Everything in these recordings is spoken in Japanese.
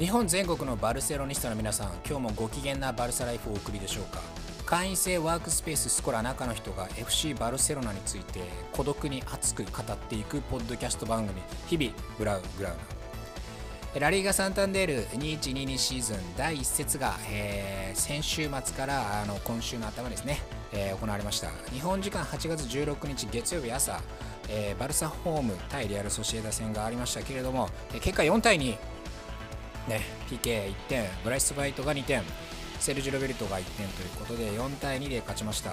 日本全国のバルセロニスタの皆さん今日もご機嫌なバルサライフをお送りでしょうか？会員制ワークスペーススコラ中の人が FC バルセロナについて孤独に熱く語っていくポッドキャスト番組日々ブラウグラウナラリーガ・サンタンデール2122シーズン第1節が、えー、先週末からあの今週の頭ですね、えー、行われました。日本時間8月16日月曜日朝、えー、バルサホーム対リアル・ソシエダ戦がありましたけれどもえ結果4対2ね、PK1 点、ブライス・バイトが2点、セルジュ・ロベルトが1点ということで4対2で勝ちました、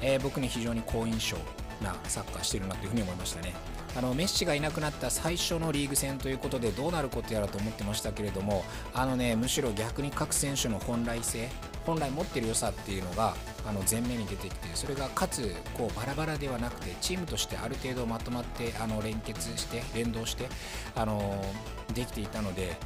えー、僕に非常に好印象なサッカーしてるなというふうに思いましたね。あのメッシがいなくなった最初のリーグ戦ということでどうなることやらと思ってましたけれどもあのねむしろ逆に各選手の本来性本来持ってる良さっていうのがあの前面に出てきてそれがかつこうバラバラではなくてチームとしてある程度まとまってあの連結して連動してあのできていたので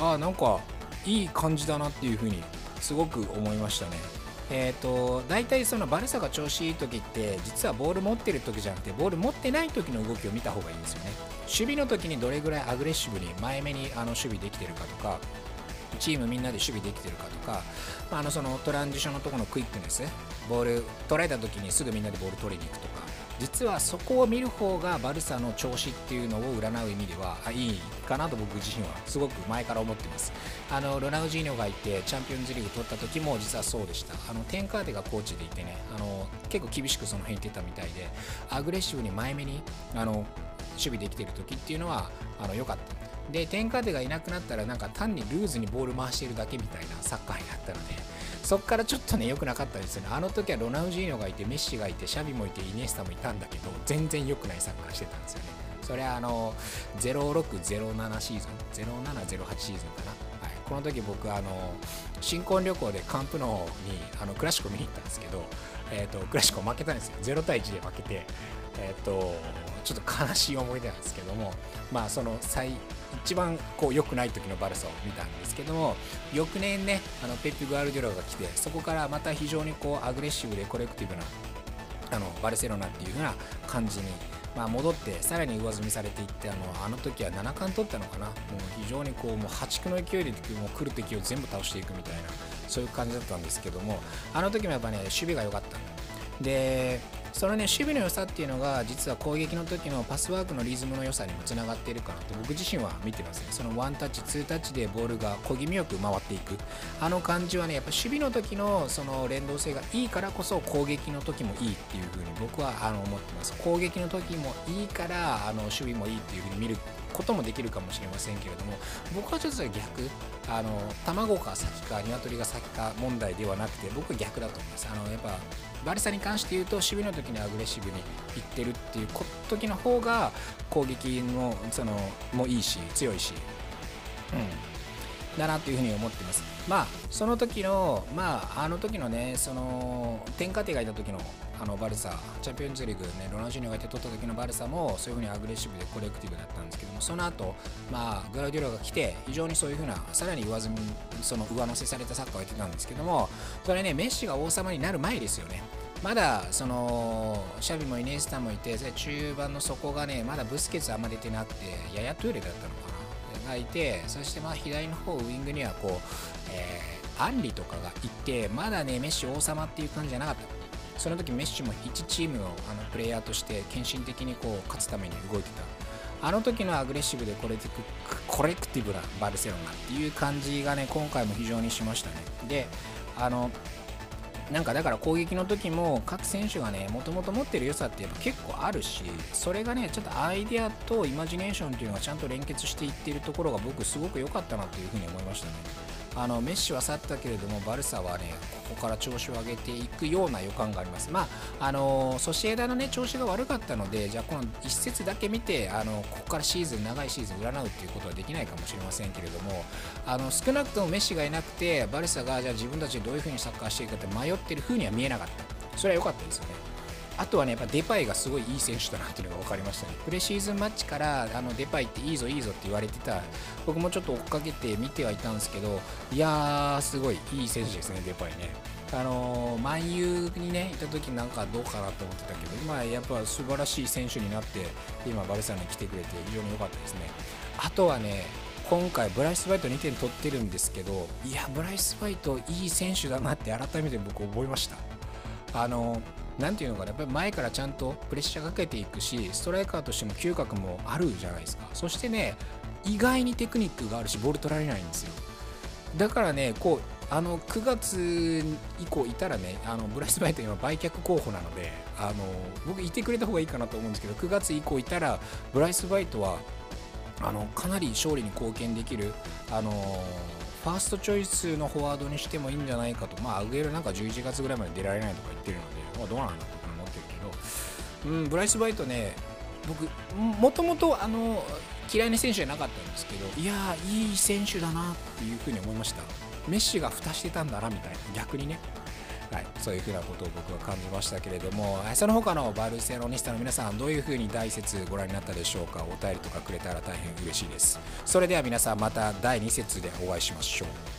ああなんかいい感じだなっていうふうにすごく思いましたね。えーと、大体そのバルサが調子いい時って実はボール持ってる時じゃなくてボール持ってない時の動きを見た方がいいんですよね守備の時にどれぐらいアグレッシブに前目にあの守備できてるかとかチームみんなで守備できてるかとか、まあ、あのそのトランジションのところのクイックネスボール取られた時にすぐみんなでボール取りに行くとか実はそこを見る方がバルサの調子っていうのを占う意味ではいいかなと僕自身はすごく前から思ってます。あのロナウジーニョがいてチャンピオンズリーグ取った時も実はそうでした。あのテンカーテがコーチでいてねあの結構厳しくその辺言ってたみたいでアグレッシブに前目にあの守備できてる時っていうのはあの良かった。でテンカーテがいなくなったらなんか単にルーズにボール回しているだけみたいなサッカーになったのでそこからちょっとね良くなかったですねあの時はロナウジーノがいてメッシがいてシャビもいてイニエスタもいたんだけど全然良くないサッカーしてたんですよね。それはあの0607シーズン。0708シーズンかな、はい、この時僕あの新婚旅行でカンプのにあのクラシコ見に行ったんですけど、えーと、クラシコ負けたんですよ。0対1で負けて、えーとちょっと悲しい思い出なんですけどもまあその最一番こう良くない時のバルサを見たんですけども翌年ねあのペップ・グアルディロが来てそこからまた非常にこうアグレッシブでコレクティブなあのバルセロナっていう風な感じに、まあ、戻ってさらに上積みされていってあのあの時は7冠取ったのかな。もう非常にこうもう破竹の勢いでもう来る敵を全部倒していくみたいなそういう感じだったんですけどもあの時もやっぱね守備が良かった。でそのね守備の良さっていうのが実は攻撃の時のパスワークのリズムの良さにもつながっているかなと僕自身は見てますね。そのワンタッチツータッチでボールが小気味よく回っていく。あの感じはねやっぱ守備の時のその連動性がいいからこそ攻撃の時もいいっていう風に僕はあの思ってます。攻撃の時もいいからあの守備もいいっていう風に見る。こともできるかもしれませんけれども僕はちょっと逆。あの卵か先か鶏が先か問題ではなくて僕は逆だと思います。あのやっぱバルサに関して言うと守備の時にアグレッシブにいってるっていう時の方が攻撃のそのもいいし強いし、うん、だなというふうに思ってます。まあその時のまああの時のねその天下手がいた時のあのバルサチャンピオンズリーグねロナウジーニョがいて取った時のバルサもそういうふうにアグレッシブでコレクティブだったんですけどもその後まあグラディオラが来て非常にそういうふうなさらに上積みその上乗せされたサッカーをやってたんですけどもそれねメッシが王様になる前ですよね。まだそのシャビもイネスタもいて中盤の底がねまだブスケツあんま出てなくてややトゥーレだったのかな。がいてそしてまあ左の方ウイングにはこう、えー、アンリとかがいてまだねメッシ王様っていう感じじゃなかった。その時メッシも1チームのあのプレイヤーとして献身的にこう勝つために動いてた。あの時のアグレッシブでコレコレクティブなバルセロナっていう感じがね今回も非常にしましたね。であのなんかだから攻撃の時も各選手がねもともと持ってる良さってやっぱ結構あるしそれがねちょっとアイデアとイマジネーションっていうのがちゃんと連結していっているところが僕すごく良かったなというふうに思いましたね。あのメッシは去ったけれどもバルサはねここから調子を上げていくような予感があります。まああのソシエダのね調子が悪かったのでじゃあこの一節だけ見てあのここからシーズン長いシーズン占うっていうことはできないかもしれませんけれどもあの少なくともメッシがいなくてバルサがじゃあ自分たちでどういう風にサッカーしていくかって迷ってる風には見えなかった。それは良かったですよね。あとはね、やっぱデパイがすごいいい選手だなっていうのが分かりましたね。プレシーズンマッチからあのデパイっていいぞいいぞって言われてた、僕もちょっと追っかけて見てはいたんですけど、いやー、すごいいい選手ですね、デパイね。あのー、万有にね、いた時なんかどうかなと思ってたけど、今やっぱ素晴らしい選手になって、今バルサに来てくれて非常に良かったですね。あとはね、今回ブライス・バイト2点取ってるんですけどいやブライス・バイトいい選手だなって改めて僕覚えましたあのなんていうのかなやっぱり前からちゃんとプレッシャーかけていくしストライカーとしても嗅覚もあるじゃないですか。そしてね意外にテクニックがあるしボール取られないんですよ。だからねこうあの9月以降いたらねあのブライス・バイト今売却候補なのであの僕いてくれた方がいいかなと思うんですけど9月以降いたらブライス・バイトはあのかなり勝利に貢献できるあのファーストチョイスのフォワードにしてもいいんじゃないかと。まあアグエルなんか11月ぐらいまで出られないとか言ってるので、まあ、どうなんだと思ってるけど、うん、ブライス・バイトね僕もともとあの嫌いな選手じゃなかったんですけどいやいい選手だなっていうふうに思いました。メッシが蓋してたんだなみたいな。逆にね。はい、そういうふうなことを僕は感じましたけれどもその他のバルセロニスタの皆さんどういうふうに大説ご覧になったでしょうか？お便りとかくれたら大変嬉しいです。それでは皆さんまた第2節でお会いしましょう。